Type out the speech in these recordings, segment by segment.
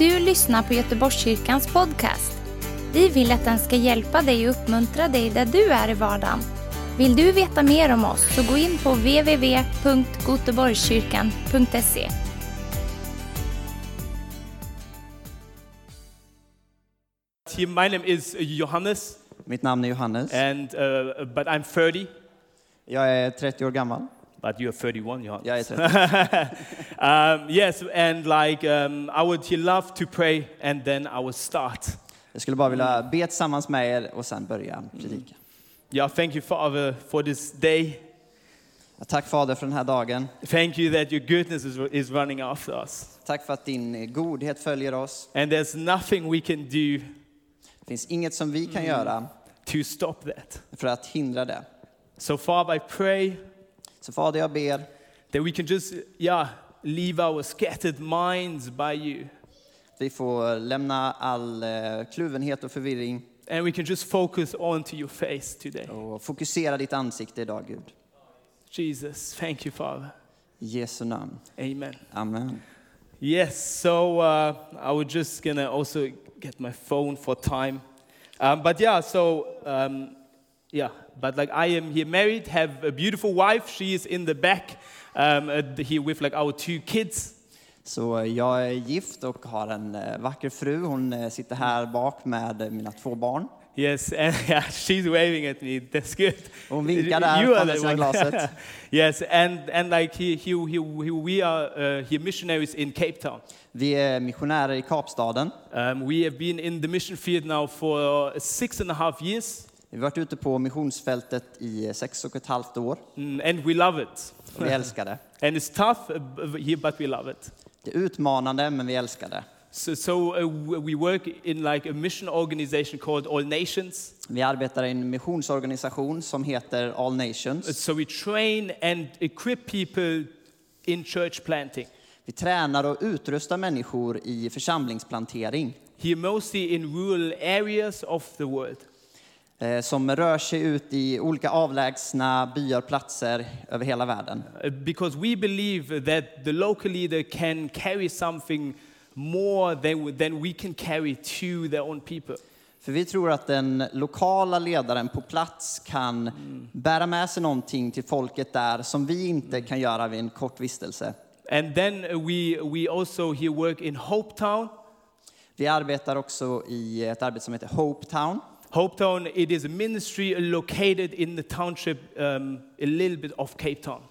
du lyssnar på Göteborgskyrkans podcast. Vi vill att den ska hjälpa dig och uppmuntra dig där du är i vardagen. Vill du veta mer om oss så gå in på www.goteborgskyrkan.se. My name is Johannes, Mitt namn är Johannes. and uh, but I'm 30, Jag är 30 år gammal. But you're 31, Johannes. Jag är 30. um, yes, and like um, I would love to pray, and then I will start. Jag skulle bara vilja be tillsammans med er och sen börja predika. Yeah, thank you, Father, for this day. Tack Fader för den här dagen. Thank you that your goodness is, is running after us, Tack för att din godhet följer oss. and there's nothing we can do Det finns inget som vi kan göra to stop that. för att hindra det. So, Father, I pray Så Fader, jag ber that we can just, yeah, leave our scattered minds by you. vi får lämna all eh, kluvenhet och förvirring And we can just focus onto your face today. och fokusera ditt ansikte idag, Gud. Jesus, thank you, Father. I Jesu namn. Amen. Amen. Yes, so uh, I was just gonna also get my phone for time. Um, but yeah, so um, yeah, but like I am here married, have a beautiful wife. She is in the back um, here with like our two kids. Så eh, jag är gift och har en eh, vacker fru. Hon eh, sitter här bak med mina två barn. Yes, and yeah, she's waving at me. That's good. Hon vinkar där You are the one. glaset. yes, and, and like here, here, here, here we are uh, here missionaries in Cape Town. Vi är missionärer i Kapstaden. Um, we have been in the mission field now for six and a half years, Vi har varit ute på missionsfältet i sex och ett halvt år mm, and we love it. och vi älskar det. And it's tough uh, but we love it. Det är utmanande, men vi älskar det. So, so uh, we work in like a mission organization called All Nations. Vi arbetar i en missionsorganisation som heter All Nations. So we train and equip people in church planting. Vi tränar och utrustar människor i församlingsplantering Here, mostly in rural areas of the world. Eh, som rör sig ut i olika avlägsna byar platser över hela världen. Because we believe that the local leader can carry something more than, than we can carry to their own people. För vi tror att den lokala ledaren på plats kan bära med sig någonting till folket där som vi inte kan göra vid en kort vistelse. And then we, we also here work in Hope Town. Vi arbetar också i ett arbete som heter Hope Town. Hope Town, it is a ministry located in the township um, a little bit off Cape Town.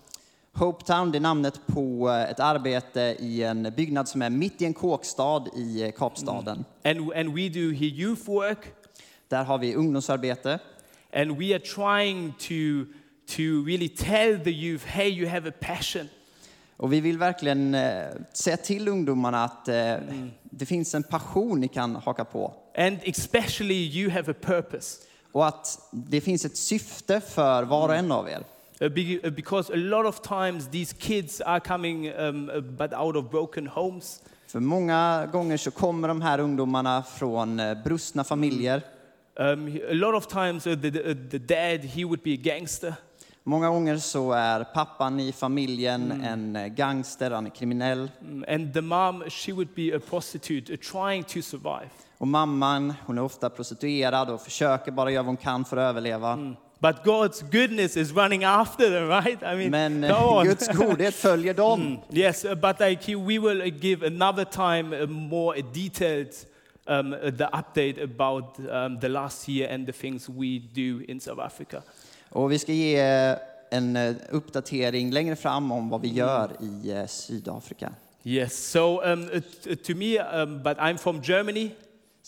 Hope Town det är namnet på eh, ett arbete i en byggnad som är mitt i en kåkstad i eh, Kapstaden. And, and we do here youth work, Där har vi ungdomsarbete. and we are trying to, to really tell the youth, hey, you have a passion. Och vi vill verkligen eh, säga till ungdomarna att eh, det finns en passion ni kan haka på. And especially you have a purpose. Och att det finns ett syfte för var och en av er. Uh, uh, because a lot of times these kids are coming um, uh, but out of broken homes. För många gånger så kommer de här ungdomarna från eh, brustna familjer. Um, a lot of times the, the, the dad, he would be a gangster. Många gånger så är pappan i familjen en eh, gangster, han är kriminell. Mm, And the mom, she would be a prostitute, trying to survive. Och mamman, hon är ofta prostituerad och försöker bara göra vad hon kan för att överleva. But God's goodness is running after them, right? I mean, Men eh. Guds godhet följer dem. Yes, uh, but like we will uh, give another time a more detailed um, uh, the update about um, the last year and the things we do in South Africa. Och vi ska ge en eh, uppdatering längre fram om vad vi gör i eh, Sydafrika. Yes, so um, uh, to me, um, but I'm from Germany.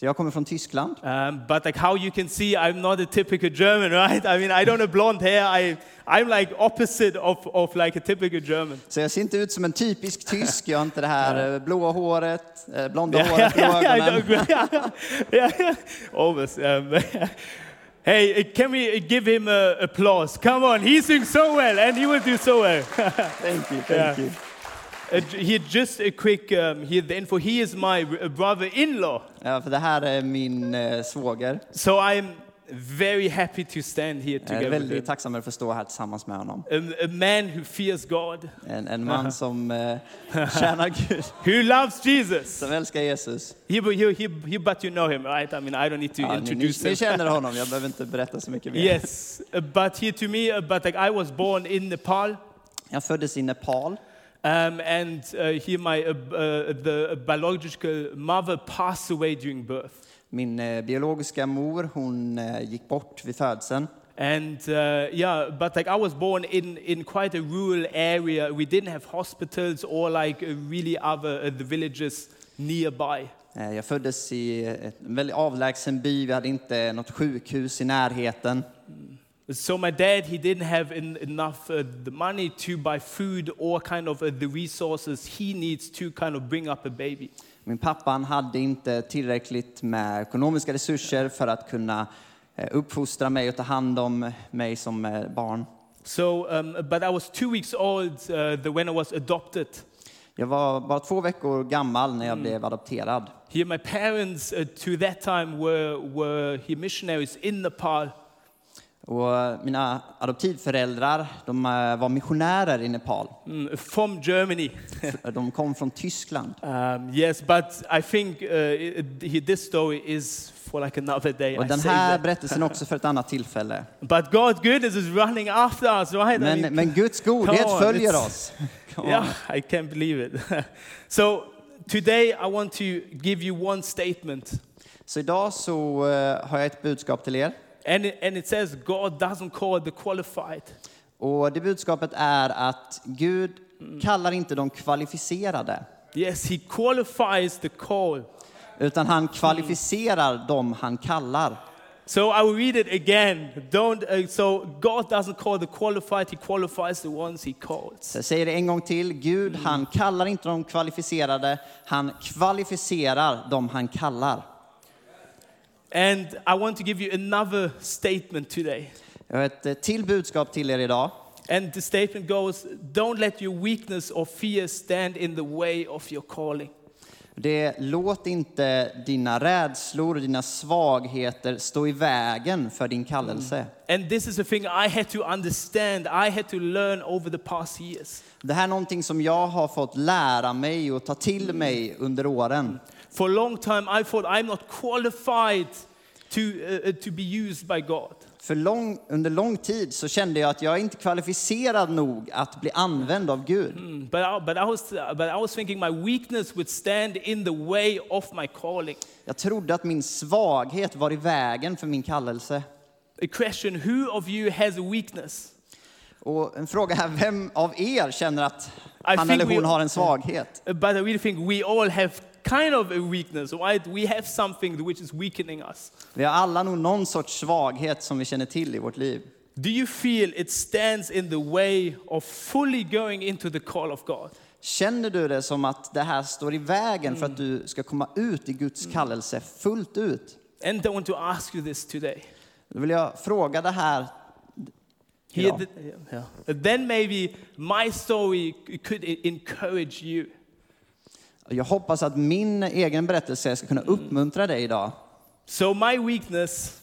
Så jag kommer från Tyskland. Um, but like how you can see, I'm not a typical German, right? I mean, I don't have blonde hair. I, I'm like opposite of, of like a typical German. Så jag ser inte ut som en typisk tysk. Jag har inte det här eh, blåa håret, eh, blonda Yeah, håret, blå yeah, ögonen. don't- yeah, yeah, almost. Um, hey, uh, can we give him a applause? Come on, he sings so well, and he will do so well. Thank you, Yeah. thank you. Uh, j- here, just a quick um, here the info. He is my uh, brother-in-law. Ja, för det här är min eh, svåger. So I'm very happy to stand here Jag är together väldigt tacksam över att stå här tillsammans med honom. A, a man who fears God, En, en man som eh, tjänar Gud, who loves Jesus. som älskar Jesus. He, he, he, he, but you know him, right? I mean, I don't need to Ja, ni, ni, introduce ni him. känner honom, jag behöver inte berätta så mycket mer. Yes, but here to me, but like I was born in Nepal, Jag föddes i Nepal um, and uh, here my uh, uh, the biological mother passed away during birth, Min biologiska mor, hon gick bort vid födseln. and uh, yeah, but like I was born in in quite a rural area. We didn't have hospitals or like really other uh, the villages nearby. Eh, Jag föddes i en väldigt avlägsen by, vi hade inte något sjukhus i närheten. So my dad, he didn't have en- enough uh, the money to buy food or kind of uh, the resources he needs to kind of bring up a baby. Min pappa han hade inte tillräckligt med ekonomiska resurser för att kunna eh, uppfostra mig och ta hand om mig som eh, barn. So, um, but I was two weeks old uh, the, when I was adopted. Jag var bara två veckor gammal när jag blev adopterad. Here, my parents uh, to that time were were missionaries in Nepal, Och eh, mina adoptivföräldrar de eh, var missionärer i Nepal. mm, from Germany. De kom från Tyskland. Um, yes, but I think uh, this story is for like another day. Och I den här berättelsen också för ett annat tillfälle. But God's goodness is running after us, right? I Men, mean, men Guds godhet on, följer oss. Yeah, I can't believe it. so today I want to give you one statement. Så idag så eh, har jag ett budskap till er. And it, and it says God doesn't call the qualified. Och det budskapet är att Gud kallar inte de kvalificerade, Yes, he qualifies the call. utan han kvalificerar dem han kallar. So I will read it again. Don't uh, so God doesn't call the qualified, he qualifies the ones he calls. Jag säger det en gång till. Gud, han kallar inte de kvalificerade, han kvalificerar dem han kallar. And I want to give you another statement today. Jag har ett eh, till budskap till er idag. And the statement goes, don't let your weakness or fear stand in the way of your calling. Det låt inte dina rädslor och dina svagheter stå i vägen för din kallelse. And this is a thing I had to understand, I had to learn over the past years. Det här är någonting som jag har fått lära mig och ta till mig under åren. For a long time, I thought I'm not qualified to, uh, uh, to be used by God. För lång, under lång tid så kände jag att jag är inte kvalificerad nog att bli använd av Gud. Mm, But I, but, I was, but I was thinking my weakness would stand in the way of my calling. Jag trodde att min svaghet var i vägen för min kallelse. A question Who of you has a weakness? Och en fråga här, vem av er känner att han eller hon we- har en svaghet? But I really think we all have kind of a weakness, right? We have something which is weakening us. Vi har alla nog någon sorts svaghet som vi känner till i vårt liv. Do you feel it stands in the way of fully going into the call of God? Känner du det som att det här står i vägen för att du ska komma ut i Guds kallelse fullt ut? And I want to ask you this today. Då vill jag fråga det här. The- yeah. Uh, Then maybe my story could encourage you. Jag hoppas att min egen berättelse ska kunna uppmuntra dig idag. So my weakness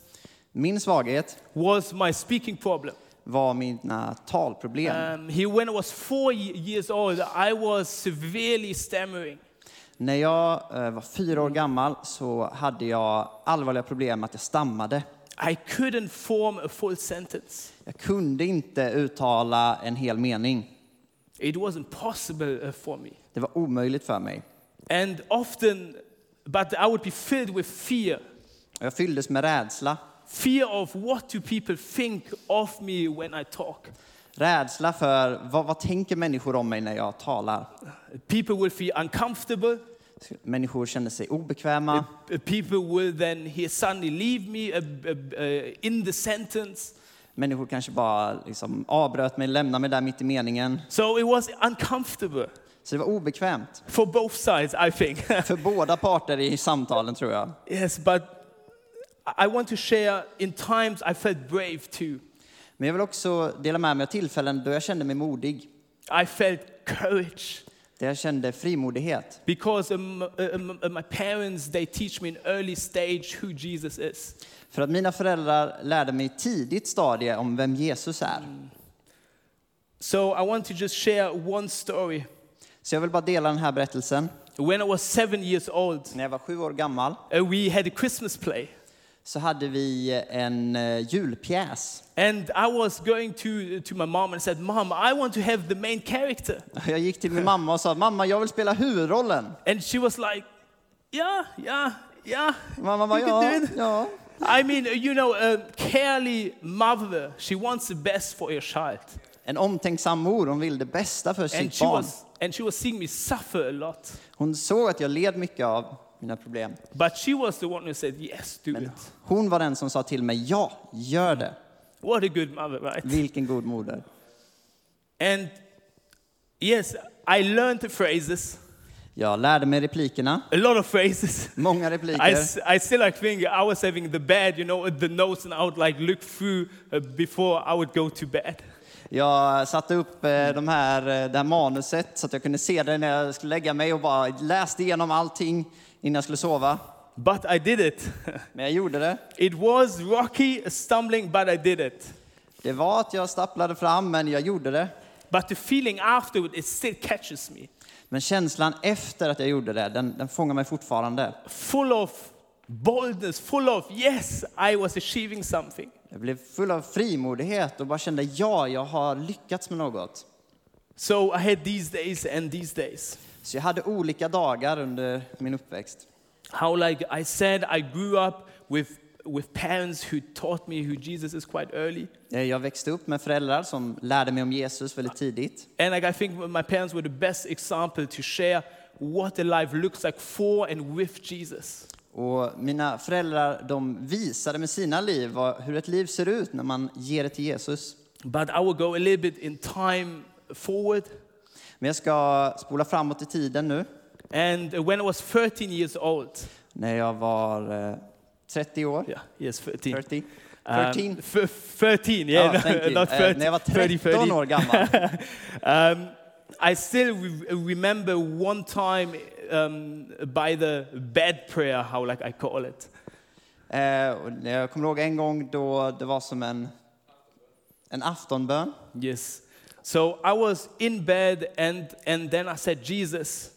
Min svaghet was my speaking problem. var mina talproblem. Um, here, when I was four ye- years old, I was severely stammering. När jag eh, var fyra år gammal så hade jag allvarliga problem att jag stammade. I couldn't form a full sentence. Jag kunde inte uttala en hel mening. It wasn't possible uh, for me. Det var omöjligt för mig. And often, but I would be filled with fear. Jag fylldes med rädsla. Fear of what do people think of me when I talk. Rädsla för vad, vad tänker människor om mig när jag talar? People will feel uncomfortable. Människor känner sig obekväma. People will then here suddenly leave me uh, uh, uh, in the sentence. Människor kanske bara liksom avbröt mig, lämnade mig där mitt i meningen. So it was uncomfortable Så det var obekvämt for both sides, I think. för båda parter i samtalen tror jag. yes, but I want to share in times I felt brave too. Men jag vill också dela med mig av tillfällen då jag kände mig modig. I felt courage. Jag kände frimodighet. because um, um, my parents they teach me in early stage who Jesus is. För att mina föräldrar lärde mig tidigt stadie om vem Jesus är. So I want to just share one story. Så jag vill bara dela den här berättelsen. When I was seven years old, När jag var sju år gammal uh, we had a Christmas play, så hade vi en eh, julpjäs. and I was going to to my mom and said, "Mom, I want to have the main character," Jag gick till min mamma och sa, mamma jag vill spela huvudrollen. and she was like, "Yeah, yeah, yeah, Mamma bara, ja, do it." ja. I mean, you know, a carely mother, she wants the best for her child. En omtänksam mor, hon vill det bästa för And sitt barn. was, and she was seeing me suffer a lot. Hon såg att jag led mycket av mina problem. But she was the one who said, yes, do it. Hon var den som sa till mig, ja, gör det. What a good mother, right? Vilken god moder. And yes, I learned the phrases, Jag lärde mig replikerna, a lot of phrases. många I, repliker. s- I still like think I was having the bed, you know, the notes, and I would like look through uh, before I would go to bed. Jag satte upp eh, de här, eh, det här manuset så att jag kunde se det när jag skulle lägga mig och bara läste igenom allting innan jag skulle sova. But I did it. Men jag gjorde det. it was rocky, stumbling, but I did it. Det var att jag stapplade fram, men jag gjorde det. But the feeling afterward, it still catches me. Men känslan efter att jag gjorde det, den, den fångar mig fortfarande. Full of boldness, full of, yes, I was achieving something. Jag blev full av frimodighet och bara kände, ja, jag har lyckats med något. So I had these days and these days. Så jag hade olika dagar under min uppväxt. How, like I said, I grew up with, with parents who taught me who Jesus is quite early. Eh, Jag växte upp med föräldrar som lärde mig om Jesus väldigt tidigt. And like I think my parents were the best example to share what a life looks like for and with Jesus. Och mina föräldrar de visade med sina liv vad, hur ett liv ser ut när man ger det till Jesus. But I will go a little bit in time forward. Men jag ska spola framåt i tiden nu. And when I was 13 years old, När jag var eh, 30 år. yeah, yes, 13. 30. Um, 13. f- 13, yeah, thank you. not Eh, 30, när jag var 30, 13 30. år gammal. Um, I still re- remember one time um, by the bed prayer, how like I call it. Eh, och jag kommer ihåg en gång då det var som en, en aftonbön. Yes. So I was in bed, and and then I said, Jesus,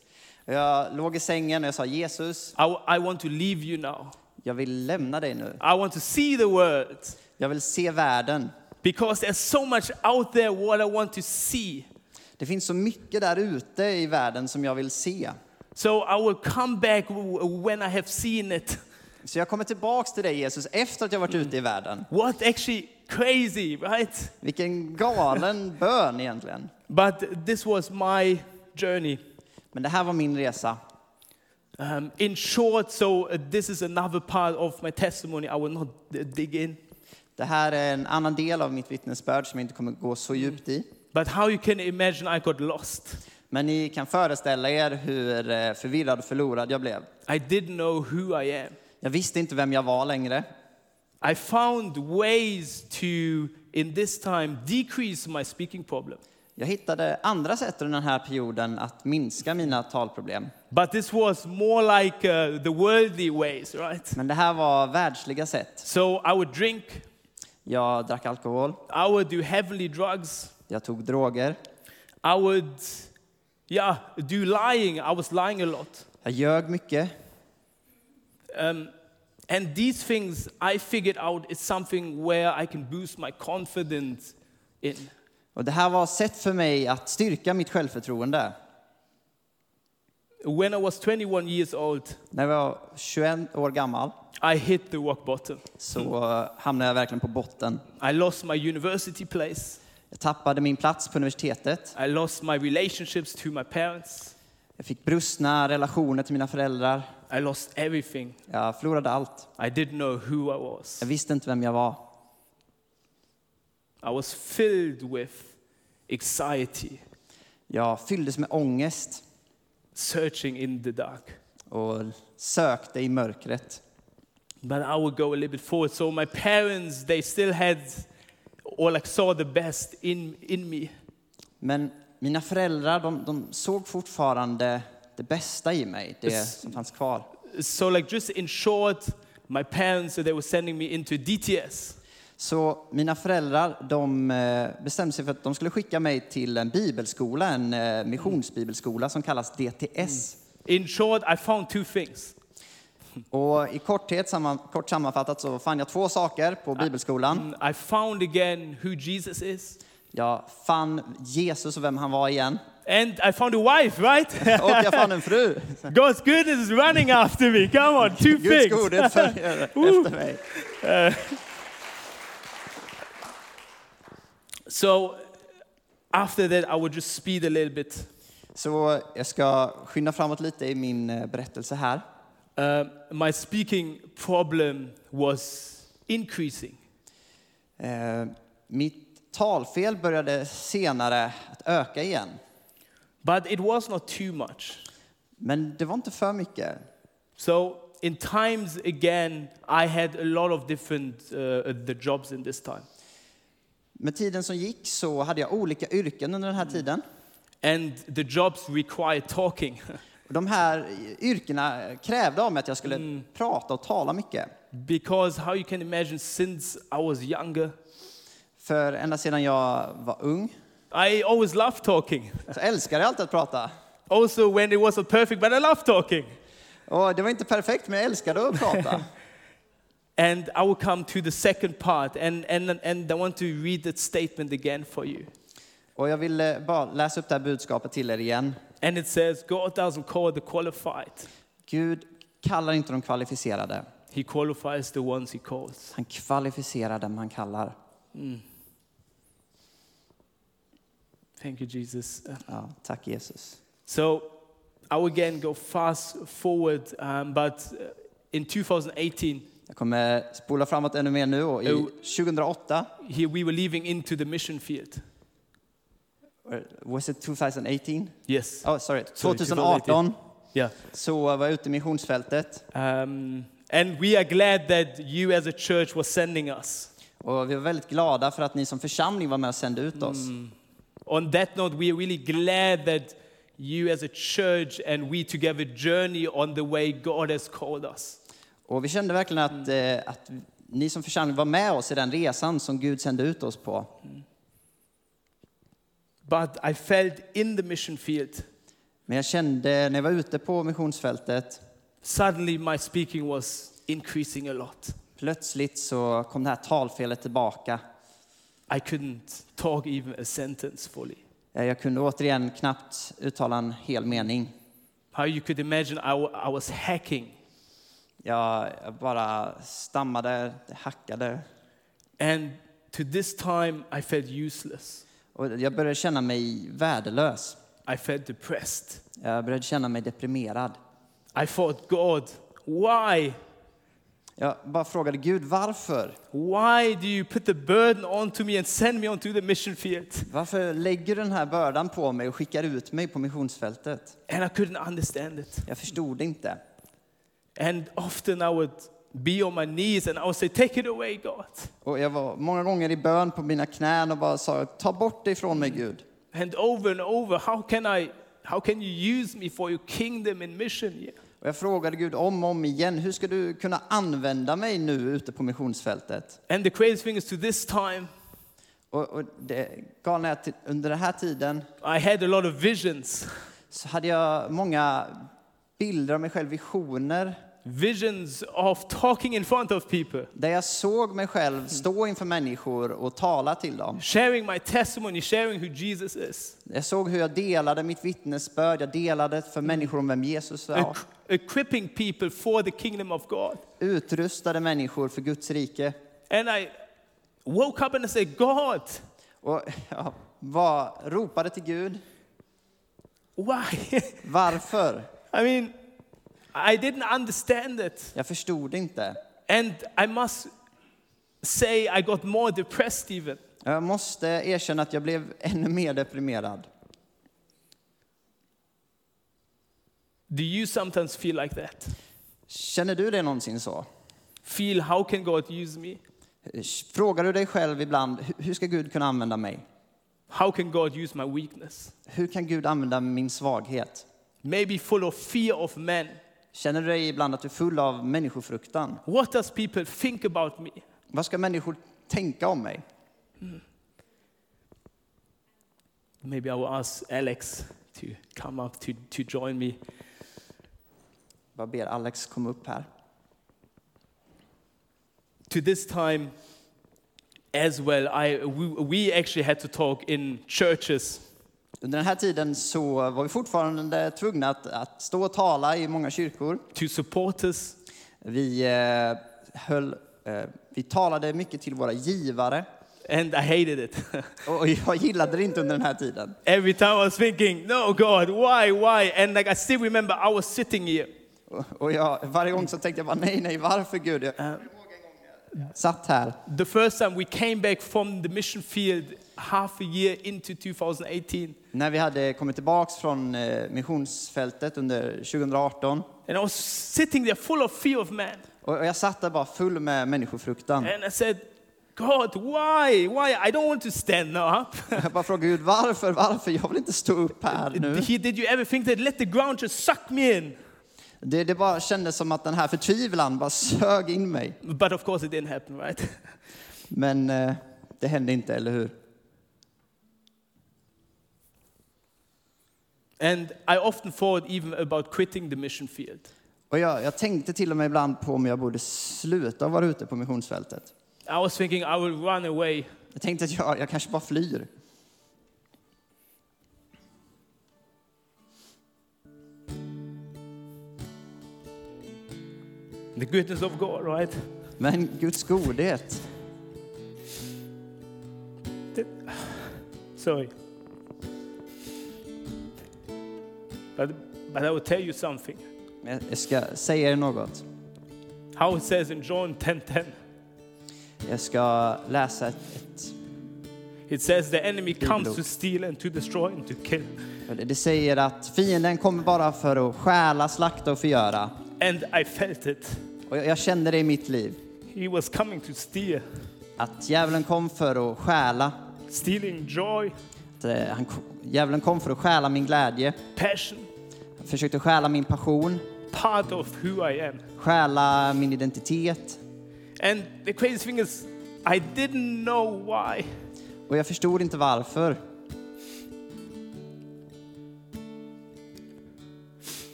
Jag låg i sängen och jag sa Jesus, I, I want to leave you now. jag vill lämna dig nu. I want to see the world Jag vill se världen. because there's so much out there what I want to see. Det finns så mycket där ute i världen som jag vill se. So I will come back when I have seen it. Så jag kommer tillbaks till dig Jesus efter att jag varit ute i världen. What actually crazy, right? Vilken galen bön egentligen. But this was my journey. Men det här var min resa. Um, in short, so this is another part of my testimony. I will not dig in. Det här är en annan del av mitt vittnesbörd som jag inte kommer gå så djupt i. But how you can imagine I got lost. Men ni kan föreställa er hur eh, förvirrad och förlorad jag blev. I didn't know who I am. Jag visste inte vem jag var längre. I found ways to, in this time, decrease my speaking problem. Jag hittade andra sätt under den här perioden att minska mina talproblem. But this was more like uh, the worldly ways, right? Men det här var världsliga sätt. So I would drink, Jag drack alkohol, I would do heavily drugs, jag tog droger, I would, yeah, do lying. I was lying a lot. jag ljög mycket. Um, and these things I figured out is something where I can boost my confidence in. Och det här var sätt för mig att styrka mitt självförtroende. When I was 21 years old, När jag var 21 år gammal I hit the rock bottom. så eh, hamnade jag verkligen på botten. I lost my university place. Jag tappade min plats på universitetet. I lost my relationships to my parents. Jag fick brustna relationer till mina föräldrar. I lost everything. Jag förlorade allt. I didn't know who I was. Jag visste inte vem jag var. I was filled with anxiety, Jag fylldes med ångest searching in the dark. och sökte i mörkret. But I would go a little bit forward. So my parents, they still had, or like saw the best in, in me. Men mina föräldrar, de, de såg fortfarande det bästa i mig, det som fanns kvar. So, like, just in short, my parents, they were sending me into DTS. Så mina föräldrar de eh, bestämde sig för att de skulle skicka mig till en bibelskola, en eh, missionsbibelskola som kallas DTS. In short, I found two things. Och i korthet, samman, kort sammanfattat så fann jag två saker på bibelskolan. Mm, I found again who Jesus is, Jag fann Jesus och vem han var igen. And I found a wife, right? Och jag fann en fru. God's goodness is running after me. Come on, two Guds things. godhet följer efter mig. So, after that, I would just speed a little bit. Så jag ska skynda framåt lite i min eh, berättelse här. Uh, my speaking problem was increasing. Eh, Mitt talfel började senare att öka igen. But it was not too much. Men det var inte för mycket. So in times again, I had a lot of different uh, the jobs in this time, Med tiden som gick så hade jag olika yrken under den här tiden. and the jobs required talking. De här yrkena krävde av mig att jag skulle prata och tala mycket. because how you can imagine, since I was younger, För ända sedan jag var ung I always loved talking. älskade jag alltid att prata. Also when it wasn't perfect, but I loved talking. Och det var inte perfekt, men jag älskade att prata. And I will come to the second part, and, and, and I want to read that statement again for you. Och jag vill eh, bara läsa upp det här budskapet till er igen. And it says, God doesn't call the qualified, Gud kallar inte de kvalificerade. He qualifies the ones He calls. Han kvalificerar dem han kallar. Thank you, Jesus. Ja, tack Jesus. So I will again go fast forward, um, but uh, in 2018, Jag kommer spola framåt ännu mer nu och i Jo. 2008, here we were leaving into the mission field. was it 2018? Yes. Oh, sorry, Sorry, 2018 Yeah. så var jag ute i missionsfältet Um, and we are glad that you as a church was sending us. och vi var väldigt glada för att ni som församling var med och sände ut oss. On that note, we are really glad that you as a church and we together journey on the way God has called us. Och vi kände verkligen att, eh, att ni som församling var med oss i den resan som Gud sände ut oss på. But I felt in the mission field, Men jag kände när jag var ute på missionsfältet, suddenly my speaking was increasing a lot. plötsligt så kom det här talfelet tillbaka. I couldn't talk even a sentence fully. Eh, Jag kunde återigen knappt uttala en hel mening. How you could imagine I, I was hacking. Jag bara stammade, hackade And to this time, I felt useless. och jag började känna mig värdelös. I felt depressed. Jag började känna mig deprimerad. I thought, God, why? Jag bara frågade Gud varför? Why do you put the burden onto me and send me onto the mission field? Varför lägger du den här bördan på mig och skickar ut mig på missionsfältet? And I couldn't understand it. Jag förstod inte. And often I would be on my knees and I would say, Take it away, God. Och jag var många gånger i bön på mina knän och bara sa, ta bort det ifrån mig Gud. And over and over, how can I, how can you use me for your kingdom and mission? Yeah. Och jag frågade Gud om och om igen, hur ska du kunna använda mig nu ute på missionsfältet? And the crazy thing is, to this time, Och, och det galna är att under den här tiden I had a lot of visions. så hade jag många bilder av mig själv, visioner, Visions of talking in front of people, där jag såg mig själv stå inför människor och tala till dem. sharing my testimony, sharing who Jesus is, Jag såg hur jag delade mitt vittnesbörd, jag delade för människor om vem Jesus var. Equ- equipping people for the kingdom of God. Utrustade människor för Guds rike. And I woke up and I said, God, Och jag var, ropade till Gud. why? Varför? I mean, I didn't understand it. Jag förstod inte. And I must say, I got more depressed even. Jag måste erkänna att jag blev ännu mer deprimerad. Do you sometimes feel like that? Känner du det någonsin så? Feel, how can God use me? Frågar du dig själv ibland, "Hur- ska Gud kunna använda mig? How can God use my weakness? Hur kan Gud använda min svaghet? Maybe full of fear of men. Känner du dig ibland att du är full av människofruktan? What does people think about me? Vad ska människor tänka om mig? Maybe I will ask Alex to come up to, to join me. Jag ber Alex komma upp här. To this time as well, I, we, we actually had to talk in churches. Under den här tiden så var vi fortfarande tvungna att, att stå och tala i många kyrkor. to supporters, Vi, eh, höll, eh, vi talade mycket till våra givare and I hated it. och jag gillade det inte under den här tiden. Every time I was thinking, no, God, why, why? And like I still remember I was sitting here Och- jag, varje gång så tänkte jag bara nej, nej, varför Gud? Jag, satt här the first time we came back from the mission field half a year into 2018. när vi hade kommit tillbaks från eh, missionsfältet under 2018 And I was sitting there full of fear of man. och och jag satt där bara full med människofruktan. And I said, God, why? Why? I don't want to stand up. Jag bara frågade Gud varför, varför? Jag vill inte stå upp här nu. He, did you ever think that let the ground just suck me in? Det, det bara kändes som att den här förtvivlan bara sög in mig. But of course it didn't happen, right? Men eh, det hände inte, eller hur? And I often thought even about quitting the mission field. Och jag, jag tänkte till och med ibland på om jag borde sluta vara ute på missionsfältet. I was thinking I will run away. Jag tänkte att jag, jag kanske bara flyr. The goodness of God, right? Men Guds godhet, Sorry. But, but I will tell you something. jag ska säga er något. How it says in John 10:10. Jag ska läsa ett, It says the enemy comes to steal and to destroy and to kill. det- det säger att fienden kommer bara för att stjäla, slakta och förgöra. And I felt it. Och jag, kände det i mitt liv. He was coming to steal, Att djävulen kom för att stjäla. stealing joy, Att, eh, han, djävulen kom för att stjäla min glädje. passion, Han försökte stjäla min passion, part of who I am. stjäla min identitet. And the crazy thing is, I didn't know why. Och jag förstod inte varför.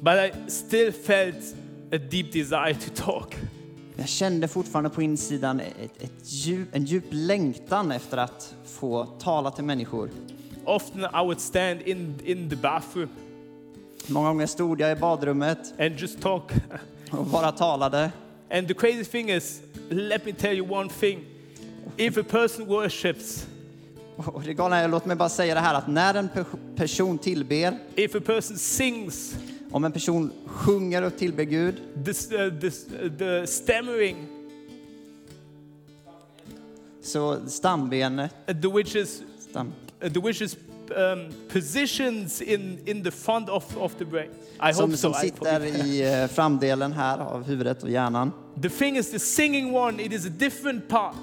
But I still felt a deep desire to talk. Jag kände fortfarande på insidan ett, ett djup, en djup längtan efter att få tala till människor. Often I would stand in, in the bathroom Många gånger stod jag i badrummet and just talk. och bara talade. And the crazy thing is, let me tell you one thing. If a person worships, Och det galna är, låt mig bara säga det här, att när en pe- person tillber, if a person sings, om en person sjunger och tillber Gud, this, uh, this, uh, the stammering, så stambenet, uh, the which is, stam, uh, the which is um, positions in, in the front of, of the brain. I som, hope so. som sitter i framdelen här av huvudet och hjärnan. The thing is, the singing one, it is a different part.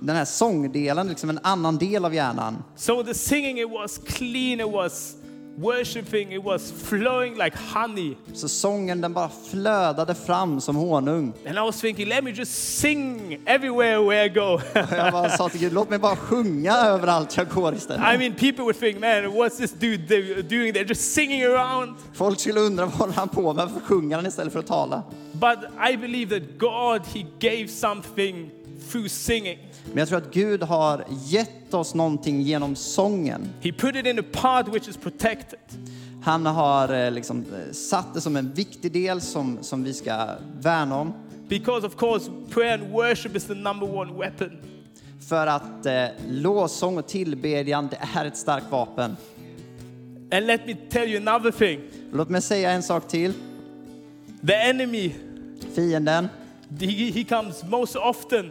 Den här sångdelen, liksom en annan del av hjärnan. So the singing, it was clean, it was worshiping, it was flowing like honey. Så sången den bara flödade fram som honung. And I was thinking, let me just sing everywhere where I go. Jag bara sa till Gud, låt mig bara sjunga överallt jag går istället. I mean, people would think, man, what's this dude do- doing there? Just singing around. Folk skulle undra vad håller han på med, varför sjunger han istället för att tala? But I believe that God, He gave something through singing. Men jag tror att Gud har gett oss någonting genom sången. He put it in a part which is protected. Han har eh, liksom eh, satt det som en viktig del som, som vi ska värna om. Because, of course, prayer and worship is the number one weapon. För att eh, lovsång och tillbedjan, det är ett starkt vapen. And let me tell you another thing Låt mig säga en sak till. the enemy, Fienden, he, he comes most often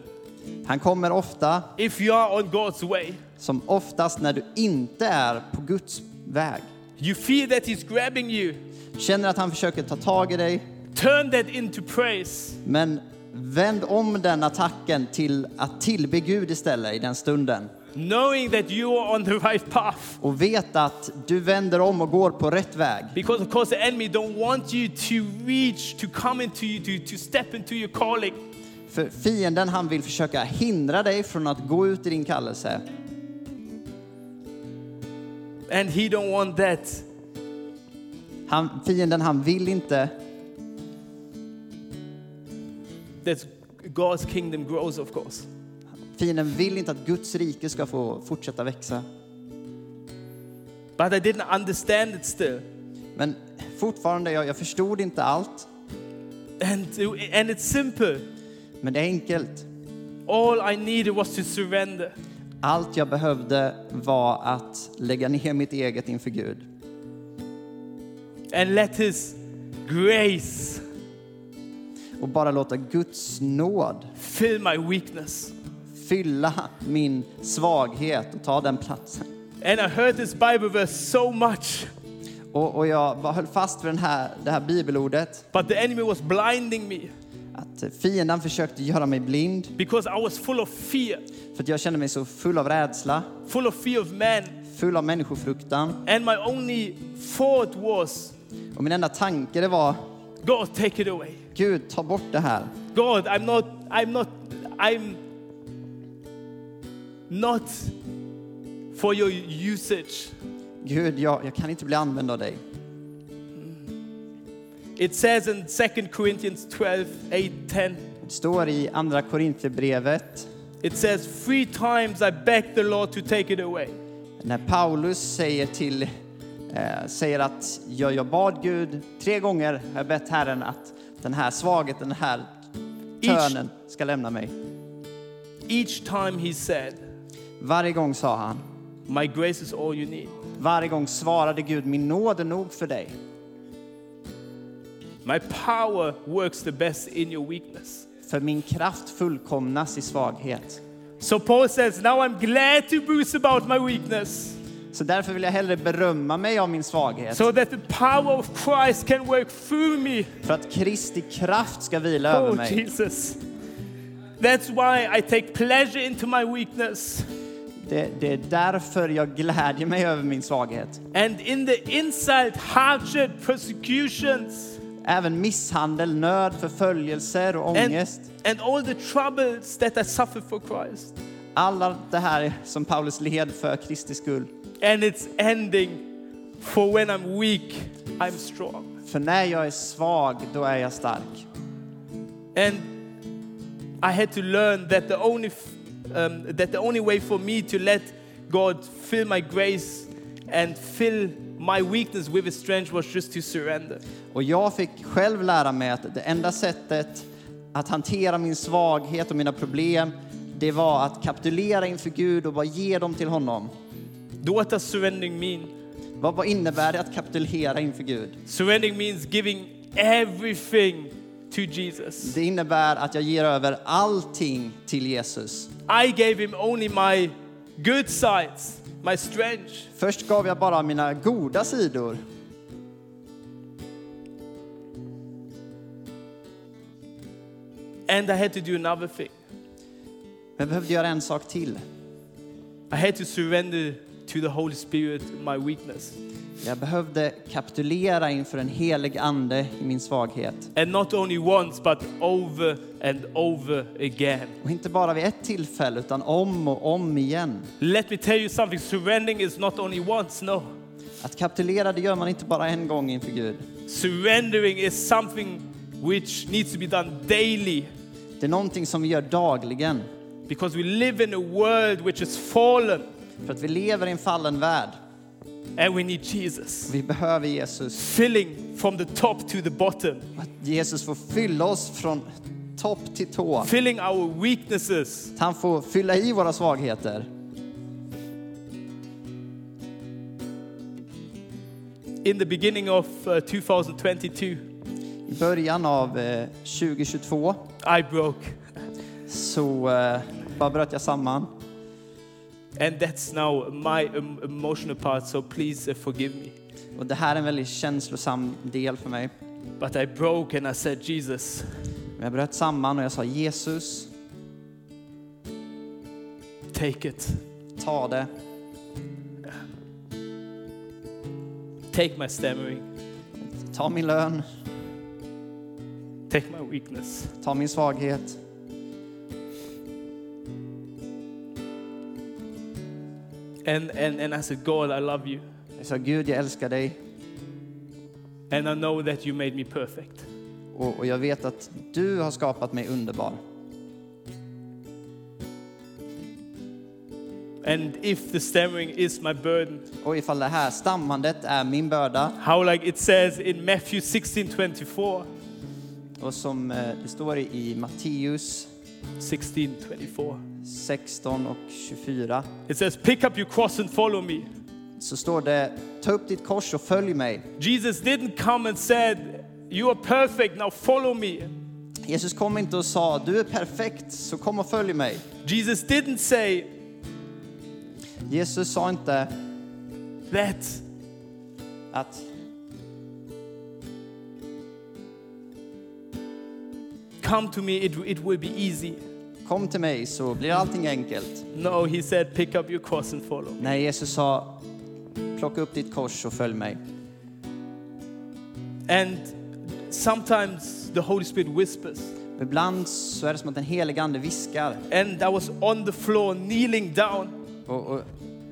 han kommer ofta, if you are on God's way. som oftast när du inte är på Guds väg. You feel that He's grabbing you, Känner att han försöker ta tag i dig, turn that into praise. men vänd om den attacken till att tillbe Gud istället i den stunden. knowing that you are on the right path. och vet att du vänder om och går på rätt väg. Because of course the enemy don't want you to reach, to come into you, to, to step into your calling. För fienden han vill försöka hindra dig från att gå ut i din kallelse. And he don't want that. Han, fienden han vill inte That God's kingdom grows, of course. Fienden vill inte att Guds rike ska få fortsätta växa. But I didn't understand it still. Men fortfarande, jag, jag förstod inte allt. And, and it's simple. Men det är enkelt. All I needed was to surrender. Allt jag behövde var att lägga ner mitt eget inför Gud. And let his grace Och bara låta Guds nåd fill my weakness. fylla min svaghet och ta den platsen. And I heard this Bible verse so much, Och, och jag höll fast vid den här, det här bibelordet. but the enemy was blinding me Att fienden försökte göra mig blind. because I was full of fear, För att jag kände mig så full av rädsla, full of fear of man. full av människofruktan. And my only thought was, Och min enda tanke det var, God, take it away. Gud ta bort det här. God, I'm not, I'm not, I'm not for your usage. Gud, jag, jag kan inte bli använd av dig. It says in 2 Corinthians 12, 8, 10, Det står i andra Korinthierbrevet, it says, Three times I begged the Lord to take it away. när Paulus säger till eh, säger att jag, jag bad Gud, tre gånger har jag bett Herren att den här svagheten, den här törnen ska lämna mig. Each time he said, Varje gång sa han, My grace is all you need. varje gång svarade Gud, min nåd är nog för dig. My power works the best in your weakness. För min kraft fullkomnas i svaghet. So Paul says, Now I'm glad to boast about my weakness, Så därför vill jag hellre berömma mig av min svaghet. so that the power of Christ can work through me. För att Kristi kraft ska vila över Oh, mig. Jesus. That's why I take pleasure into my weakness. Det, det är därför jag glädjer mig över min svaghet. And in the insult, hardship, persecutions, Även misshandel, nöd, förföljelser och and, ångest. and all the troubles that I suffer for Christ. Alla det här som Paulus led för Kristi skull. And it's ending for when I'm weak, I'm strong. För när jag är svag, då är jag stark. And I had to learn that the only um, that the only way for me to let God fill my grace and fill my weakness with His strength was just to surrender. Och jag fick själv lära mig att det enda sättet att hantera min svaghet och mina problem, det var att kapitulera inför Gud och bara ge dem till honom. What does surrendering mean? Vad, vad innebär det att kapitulera inför Gud? Surrendering means giving everything to Jesus. Det innebär att jag ger över allting till Jesus. I gave Him only my good sides, my strength. Först gav jag bara mina goda sidor. And I had to do another thing. Jag behövde göra en sak till. I had to surrender to the Holy Spirit my weakness. Jag behövde kapitulera inför en helig ande i min svaghet. And not only once, but over and over again. Och inte bara vid ett tillfälle, utan om och om igen. Let me tell you something surrendering is not only once, no. Att kapitulera, det gör man inte bara en gång inför Gud. Surrendering is something which needs to be done daily Det är någonting som vi gör dagligen. because we live in a world which is fallen För att vi lever i en fallen värld. And we need Jesus Vi behöver Jesus. filling from the top to the bottom, Att Jesus får fylla oss från topp till tå. filling our weaknesses. Att han får fylla i våra svagheter. In the beginning of uh, 2022, I början av eh, 2022 I broke, så eh, bara bröt jag samman. And that's now my emotional part. So please uh, forgive me. Och det här är en väldigt känslosam del för mig. But I broke and I said, Jesus, Men jag bröt samman och jag sa Jesus, take it. ta det. Take my stammering. Ta min lön, Take my weakness. ta min svaghet. And, and, and I said, God, I love you. Jag sa Gud, jag älskar dig And I know that you made me perfect. och, och jag vet att du har skapat mig underbar. And if the stammering is my burden, Och ifall det här stammandet är min börda how like it says in Matthew 16 24, och som eh, det står i Matteus 16 24, 16 och 24 it says, Pick up your cross and follow me. så står det ta upp ditt kors och följ mig. Jesus didn't come and said, You are perfect, now follow me. Jesus kom inte och sa du är perfekt så kom och följ mig. Jesus didn't say Jesus sa inte that att come to me, it, it will be easy. Kom till mig så blir allting enkelt. No, he said, Pick up your cross and follow. Nej, Jesus sa plocka upp ditt kors och följ mig. And sometimes the Holy Spirit whispers. Ibland så är det som att den helige ande viskar. And I was on the floor, kneeling down. Och, och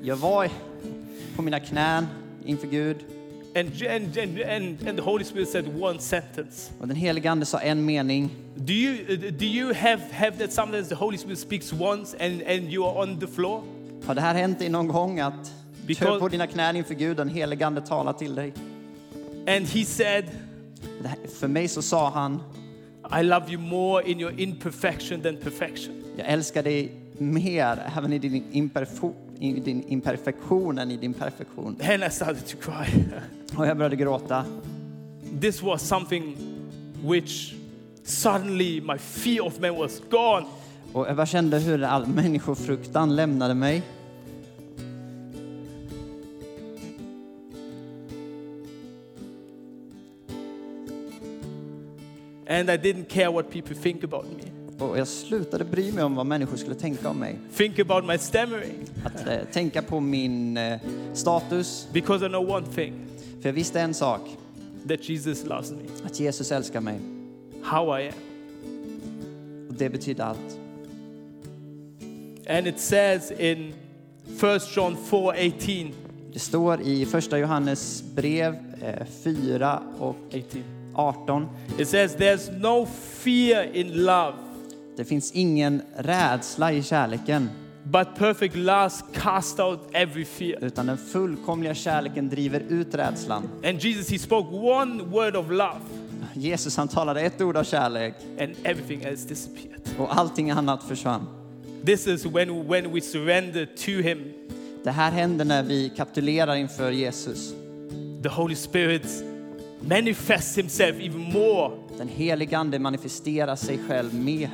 jag var på mina knän inför Gud And, and, and, and, the Holy Spirit said one sentence. och den helige ande sa en mening. Do you, do you have, have that sometimes the Holy Spirit speaks once and, and you are on the floor? Har det här hänt dig någon gång att du Because- på dina knän inför Gud och den helige ande talar till dig? And he said, för mig så sa han, I love you more in your imperfection than perfection. jag älskar dig mer även i din, imperfo, i din imperfektion än i din perfektion. And I started to cry. Och jag började gråta. this was something which suddenly my fear of man was gone. Och jag kände hur all människofruktan lämnade mig. And I didn't care what people think about me. Och jag slutade bry mig om vad människor skulle tänka om mig. Think about my stammering. Att eh, tänka på min eh, status. Because I know one thing För jag visste en sak, that Jesus loves me, att Jesus älskar mig. how I am. Och det betyder allt. And it says in 1 John 4 18, Det står i första Johannes brev eh, 4 och 18. 18. It says, There's no fear in love, Det finns ingen rädsla i kärleken, but perfect love casts out every fear. utan den fullkomliga kärleken driver ut rädslan. And Jesus, He spoke one word of love, Jesus han talade ett ord av kärlek and everything else disappeared. och allting annat försvann. This is when, when we surrender to Him. Det här händer när vi kapitulerar inför Jesus. The Holy Spirit manifests Himself even more. Den helige Ande manifesterar sig själv mer.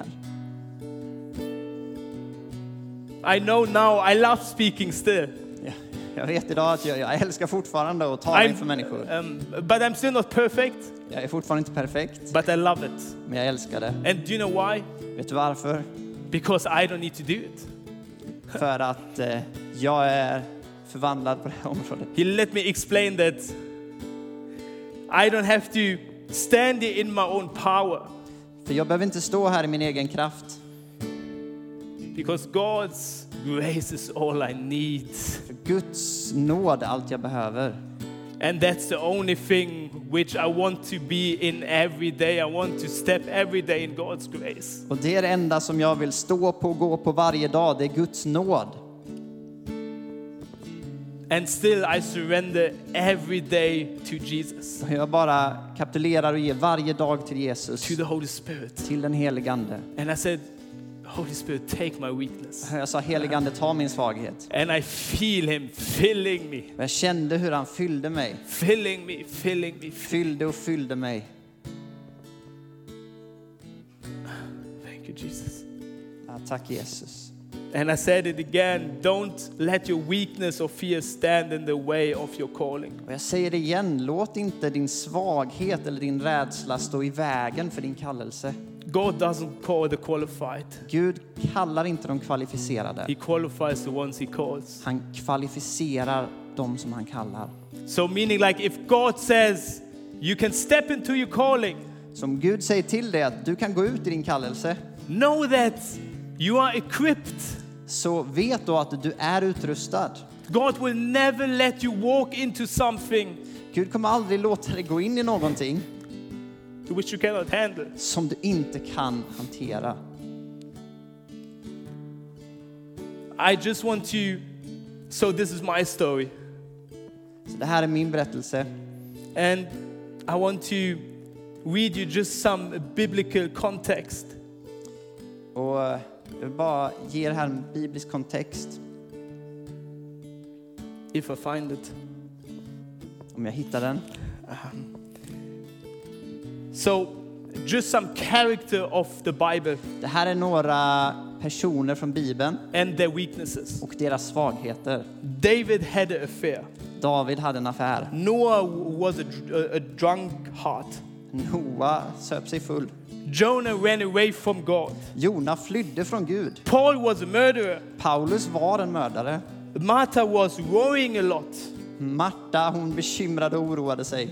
I know now I love speaking still. Ja, Jag vet idag att jag, jag älskar fortfarande att tala inför människor. um, but I'm still not perfect, Jag är fortfarande inte perfekt, but I love it. men jag älskar det. And do you know why? Vet du varför? Because I don't need to do it. För att eh, jag är förvandlad på det här området. He let me explain that I don't have to stand in my own power För jag behöver inte stå här i min egen kraft. Because God's grace is all I need. Guds nåd är allt jag behöver. And that's the only thing which I want to be in every day. I want to step every day in God's grace. Och det är det enda som jag vill stå på och gå på varje dag. Det är Guds nåd. And still, I surrender every day to Jesus, Jag bara kapitulerar och ger varje dag till to Jesus, the Holy Spirit. till den helige Ande. And I said, Holy Spirit, take my weakness. Jag sa helige Ande, ta min svaghet. And I feel Him filling me, jag kände hur han fyllde mig. filling me, filling me. Fyllde och fyllde mig. Thank you, Jesus. Ja, tack Jesus. And I said it again don't let your weakness or fear stand in the way of your calling. Och jag säger det igen, låt inte din svaghet eller din rädsla stå i vägen för din kallelse. God doesn't call the qualified. Gud kallar inte de kvalificerade. He qualifies the ones he calls. Han kvalificerar de som han kallar. So meaning like if God says you can step into your calling, Som Gud säger till dig att du kan gå ut i din kallelse, know that you are equipped. så vet då att du är utrustad. God will never let you walk into something Gud kommer aldrig låta dig gå in i någonting which you cannot handle. som du inte kan hantera. I just want to so this is my story. Så det här är min berättelse. And I want to read you just some biblical context. Och jag vill bara ge er här en biblisk kontext, If I find it. om jag hittar den. So, just some character of the Bible Det här är några personer från Bibeln and their weaknesses. och deras svagheter. David had an affair. David hade en affär. Noah was a, a, a drunk heart. Noa söp sig full. Jonah ran away from God. Jona flydde från Gud. Paul was a murderer. Paulus var en mördare. Martha was worrying a lot. Marta, hon bekymrade och oroade sig.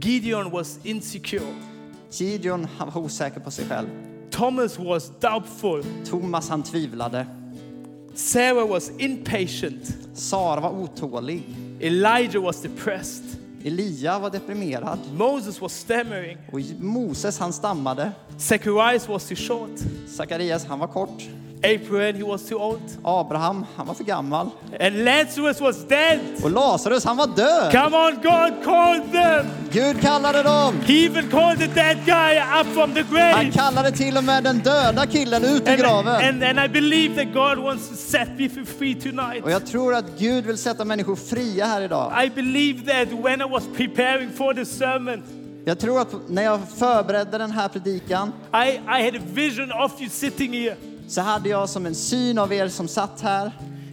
Gideon was insecure. Gideon, han var osäker på sig själv. Thomas was doubtful. Thomas, han tvivlade. Sarah was impatient. Sara var otålig. Elijah was depressed. Elia var deprimerad. Moses was stammering. Och Moses, han stammade. Zacharias was too short. Sakarias, han var kort. Abraham, he was too old. Abraham, han var för gammal. And Lazarus was dead. Och Lazarus, han var död. Come on, God called them. Gud kallade dem. He even called the dead guy up from the Han grave. kallade till och med den döda killen ut ur graven. and, and I believe that God wants to set people free tonight. Och jag tror att Gud vill sätta människor fria här idag. I believe that when I was preparing for the sermon, Jag tror att när jag förberedde den här predikan I, I had a vision of you sitting here. Så hade jag som en syn av er som satt här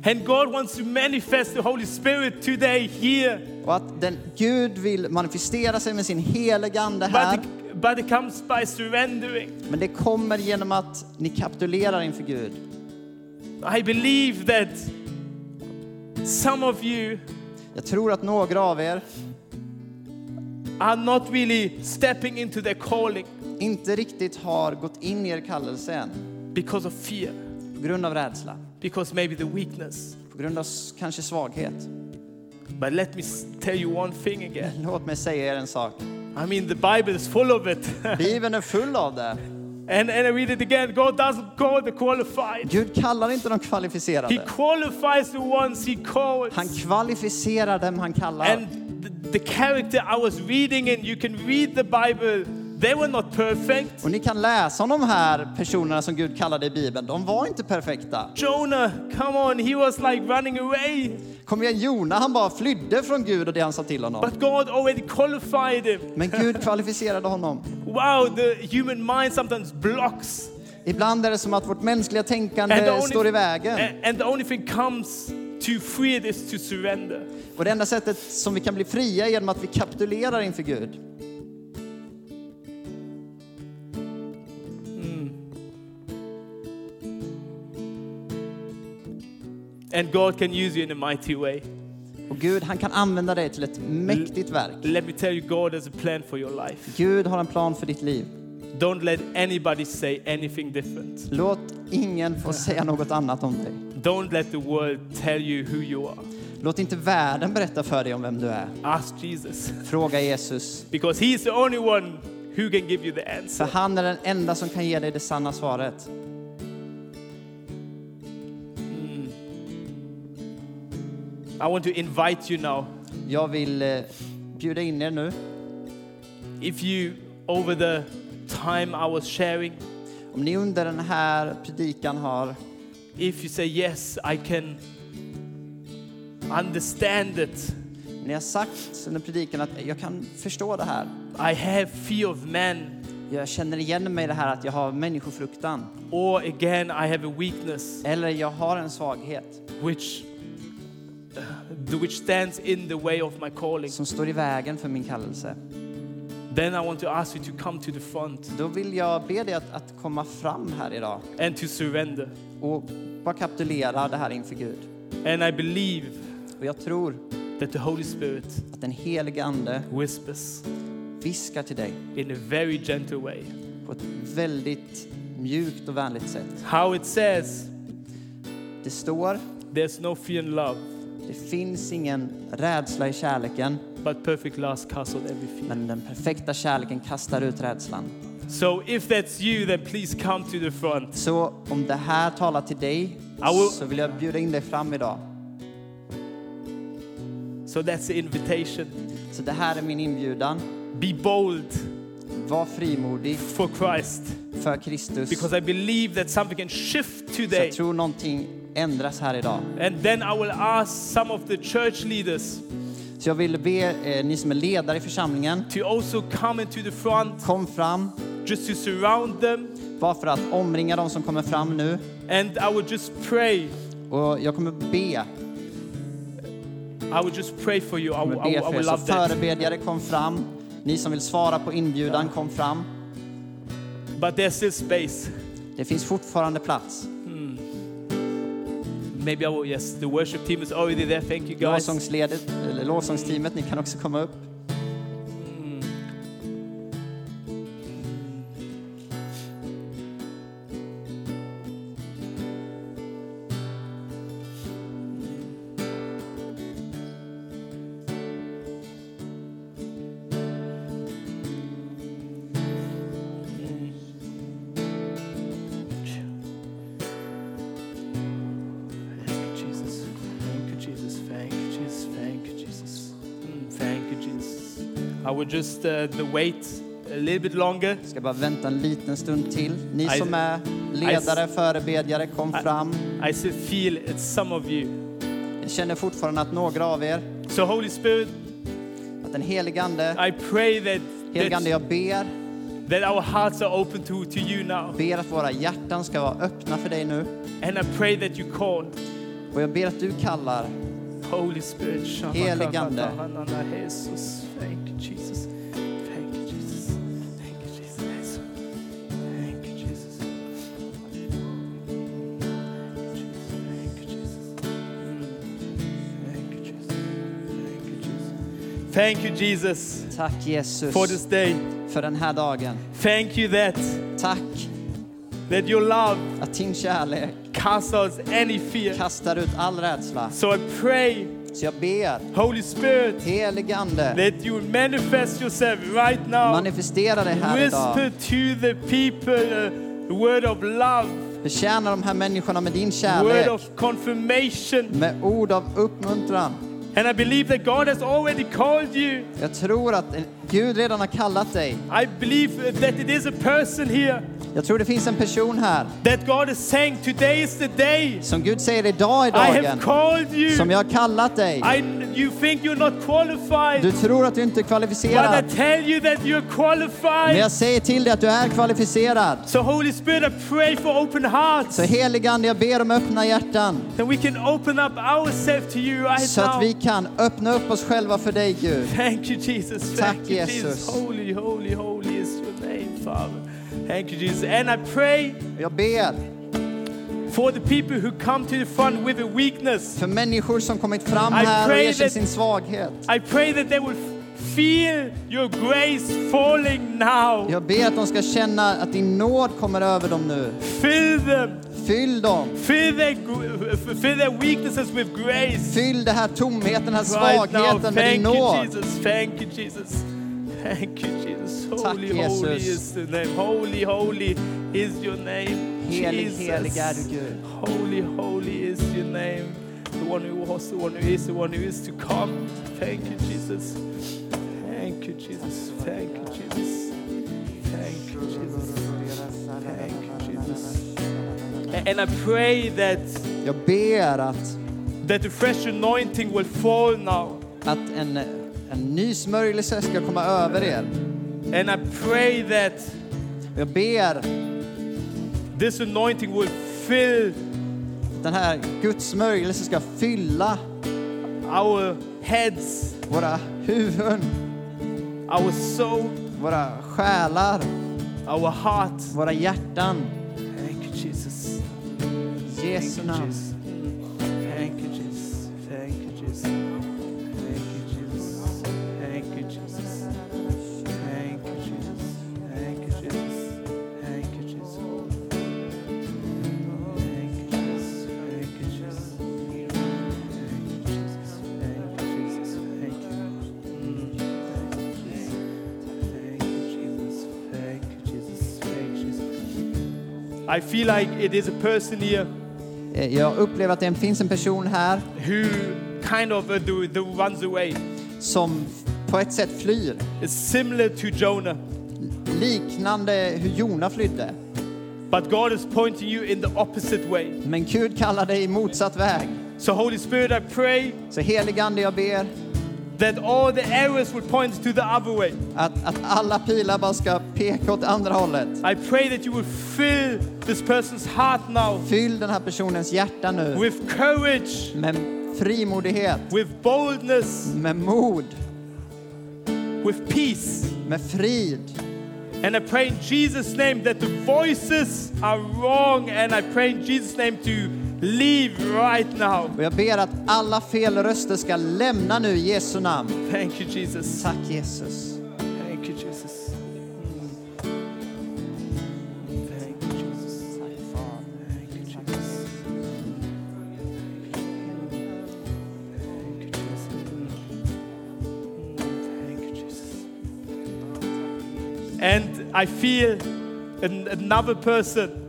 And God wants to manifest the Holy Spirit today here. och att den Gud vill manifestera sig med sin heliga ande But här. it, but it comes by surrendering. Men det kommer genom att ni kapitulerar inför Gud. I believe that some of you Jag tror att några av er are not really stepping into their calling inte riktigt har gått in i er kallelse än because of fear, på grund av rädsla, because maybe the weakness. på grund av kanske svaghet. But let me tell you one thing again. Låt mig säga er en sak. I mean, the Bible is full of it. Bibeln är full av det. and, and I read it again God doesn't call the qualified, Gud kallar inte de He kvalificerade. qualifies the ones He calls. Han kvalificerar dem han kallar. And the, the character I was reading in, you can read the Bible, they were not perfect. Och ni kan läsa om de här personerna som Gud kallade i Bibeln. De var inte perfekta. Jonah, come on, he was like running away. Kom igen, Jona, han bara flydde från Gud och det han sa till honom. But God already qualified him. Men Gud kvalificerade honom. Wow, the human mind sometimes blocks. Ibland är det som att vårt mänskliga tänkande only, står i vägen. and, the only thing comes to free it is to surrender. Och det enda sättet som vi kan bli fria är genom att vi kapitulerar inför Gud. And God can use you in a mighty way. Och Gud, han kan använda dig till ett mäktigt verk. Let me tell you, God has a plan for your life. Gud har en plan för ditt liv. Don't let anybody say anything different. Låt ingen få säga något annat om dig. Don't let the world tell you who you are. Låt inte världen berätta för dig om vem du är. Ask Jesus. Fråga Jesus. Because He's the only one who can give you the För answer. han är den enda som kan ge dig det sanna svaret. I want to invite you now. Jag vill eh, bjuda in er nu. If you, over the time I was sharing, Om ni under den här predikan har, if you say, Yes, I can understand it, ni har sagt under predikan att jag kan förstå det här. I have fear of men, Jag känner igen mig i det här att jag har människofruktan. or again, I have a weakness Eller jag har en svaghet which, which stands in the way of my calling. som står i vägen för min kallelse. then I want to ask you to come to the front då vill jag be dig att, att komma fram här idag and to surrender. och bara kapitulera det här inför Gud. And I believe Och jag tror that the Holy Spirit att den helige Ande whispers viskar till dig in a very gentle way. på ett väldigt mjukt och vänligt sätt. How it says, Det står, there's no fear in love, det finns ingen rädsla i kärleken, but perfect love casts out every fear. men den perfekta kärleken kastar ut rädslan. So if that's you, then please come to the front. Så om det här talar till dig will- så vill jag bjuda in dig fram idag. So that's the invitation. Så det här är min inbjudan. Be bold Var frimodig for Christ för Kristus. because I believe that something can shift Så today. jag tror någonting ändras här idag. And then I will ask some of the church leaders Så jag vill be eh, ni som är ledare i församlingen, to also come into the front kom fram. just to surround them. Bara för att omringa de som kommer fram nu. And I will just pray. Och jag kommer be. I will just pray for you. I Jag will, kommer I be will, I för er. will Så love that. förebedjare, kom fram. Ni som vill svara på inbjudan, kom fram. But there's still space. Det finns fortfarande plats. Maybe I will, yes, the worship team is already there. Thank you guys. Lovsångsteamet, ni kan också komma upp. I will just uh, the wait a little bit longer. Ska bara vänta en liten stund till. Ni I- som är ledare, förebedjare, kom I- fram. I still feel it's some of you. Jag känner fortfarande att några av er, So Holy Spirit, att den helige Ande, I pray that helige Ande jag ber, that our hearts are open to, to you now. ber att våra hjärtan ska vara öppna för dig nu. And I pray that you call Och jag ber att du kallar Holy Spirit. Helig Ande. Jesus. Thank you, Jesus. Thank you, Jesus. Thank you, Jesus. Thank you, Jesus. Thank you, Jesus. Thank you, Jesus. Thank you, Jesus. Thank you, Jesus, Tack Jesus for this day. för den här dagen. Thank you that Tack that your love att din kärlek casts out any fear. kastar ut all rädsla. So I pray, Så jag ber, Holy Spirit, helige Ande, that you manifest yourself right now. manifestera dig här Whisper idag. to the people a word of love, Betjäna de här människorna med din word kärlek, of confirmation. med ord av uppmuntran. And I believe that God has already called you. Jag tror att Gud redan har kallat dig. I believe that it is a person here Jag tror det finns en person här that God is saying, Today is the day. som Gud säger idag är I have dagen called you. som jag har kallat dig. I, you think you're not qualified, Du tror att du inte är but I kvalificerad. tell you that you're Men qualified. jag säger till dig att du är kvalificerad. So, Holy Spirit, I pray for open hearts. Så helige Ande, jag ber om öppna hjärtan. That we can open up ourselves to you right Så att now. vi kan öppna upp oss själva för dig Gud. Thank you, Jesus. Tack, Thank you, Jesus. Holy, holy, holy is your name, Father. Thank you, Jesus. And I pray Jag ber for the people who come to the front with a weakness. för människor som kommit fram I här och that- sin svaghet. I pray that they will feel your grace falling now. Jag ber att de ska känna att din nåd kommer över dem nu. Fill them. Fyll dem. Fill their, fill their weaknesses with grace. Fyll det här tomheten, den här Right now. svagheten med din Thank you, nåd. Jesus. Thank you, Jesus. Thank you, Jesus. Tack, Holy, holy Jesus. is the name. Holy, holy is your name. Helig, Jesus. helig är du Gud. Holy, holy is your name. The one who was, the one who is, the one who is to come. Thank you, Jesus. Thank you, Jesus. Thank you, Jesus. Thank you, Jesus. Thank you, Jesus. And I pray that Jag ber att, that the fresh anointing will fall now. att en, en ny smörjelse ska komma över er. And I pray that Jag ber this anointing will fill den här Guds smörjelse ska fylla our heads, våra huvuden, our soul, våra själar, our hearts. våra hjärtan. Thank you, Jesus. Jesu namn. I feel like it is a person here Eh, Jag upplever att det finns en person här who kind of uh, the, the runs away. som på ett sätt flyr. It's similar to Jonah, Liknande hur Jona flydde. but God is pointing you in the opposite way. Men Gud kallar dig i motsatt väg. So, Holy Spirit, I pray Så heligande jag ber that all the arrows would point to the other way. att, att alla pilar bara ska peka åt andra hållet. I pray that you would fill this person's heart now Fyll den här personens hjärta nu with courage, med frimodighet, with boldness, med mod, with peace. med frid. And I pray in Jesus' name that the voices are wrong, and I pray in Jesus' name to leave right now. Och jag ber att alla fel röster ska lämna nu i Jesu namn. Thank you, Jesus. Tack Jesus. Thank you, Jesus. And I feel an, another person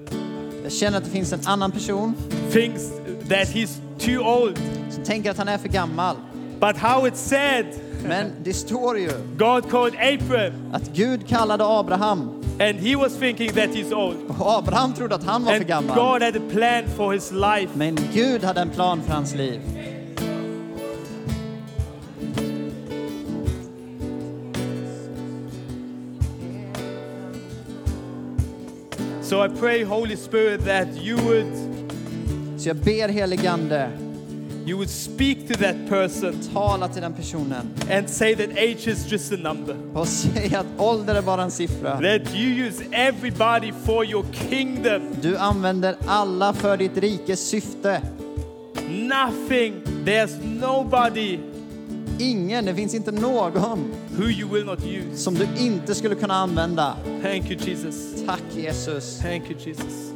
Jag känner att det finns en annan person thinks that he's too old. som tänker att han är för gammal. But how it's said, Men det står ju God called Abraham, att Gud kallade Abraham and he was thinking that he's old. och Abraham trodde att han var för And gammal. God had a plan for his life. Men Gud hade en plan för hans liv. So I pray, Holy Spirit, that you would Så jag ber heligande, you would speak to that person tala till den personen and say that age is just a number. och säga att ålder är bara en siffra. That you use everybody for your kingdom. Du använder alla för ditt rikes syfte. Nothing, there's nobody Ingen, det finns inte någon who you will not use. som du inte skulle kunna använda. Thank you, Jesus. Tack Jesus. Thank you, Jesus.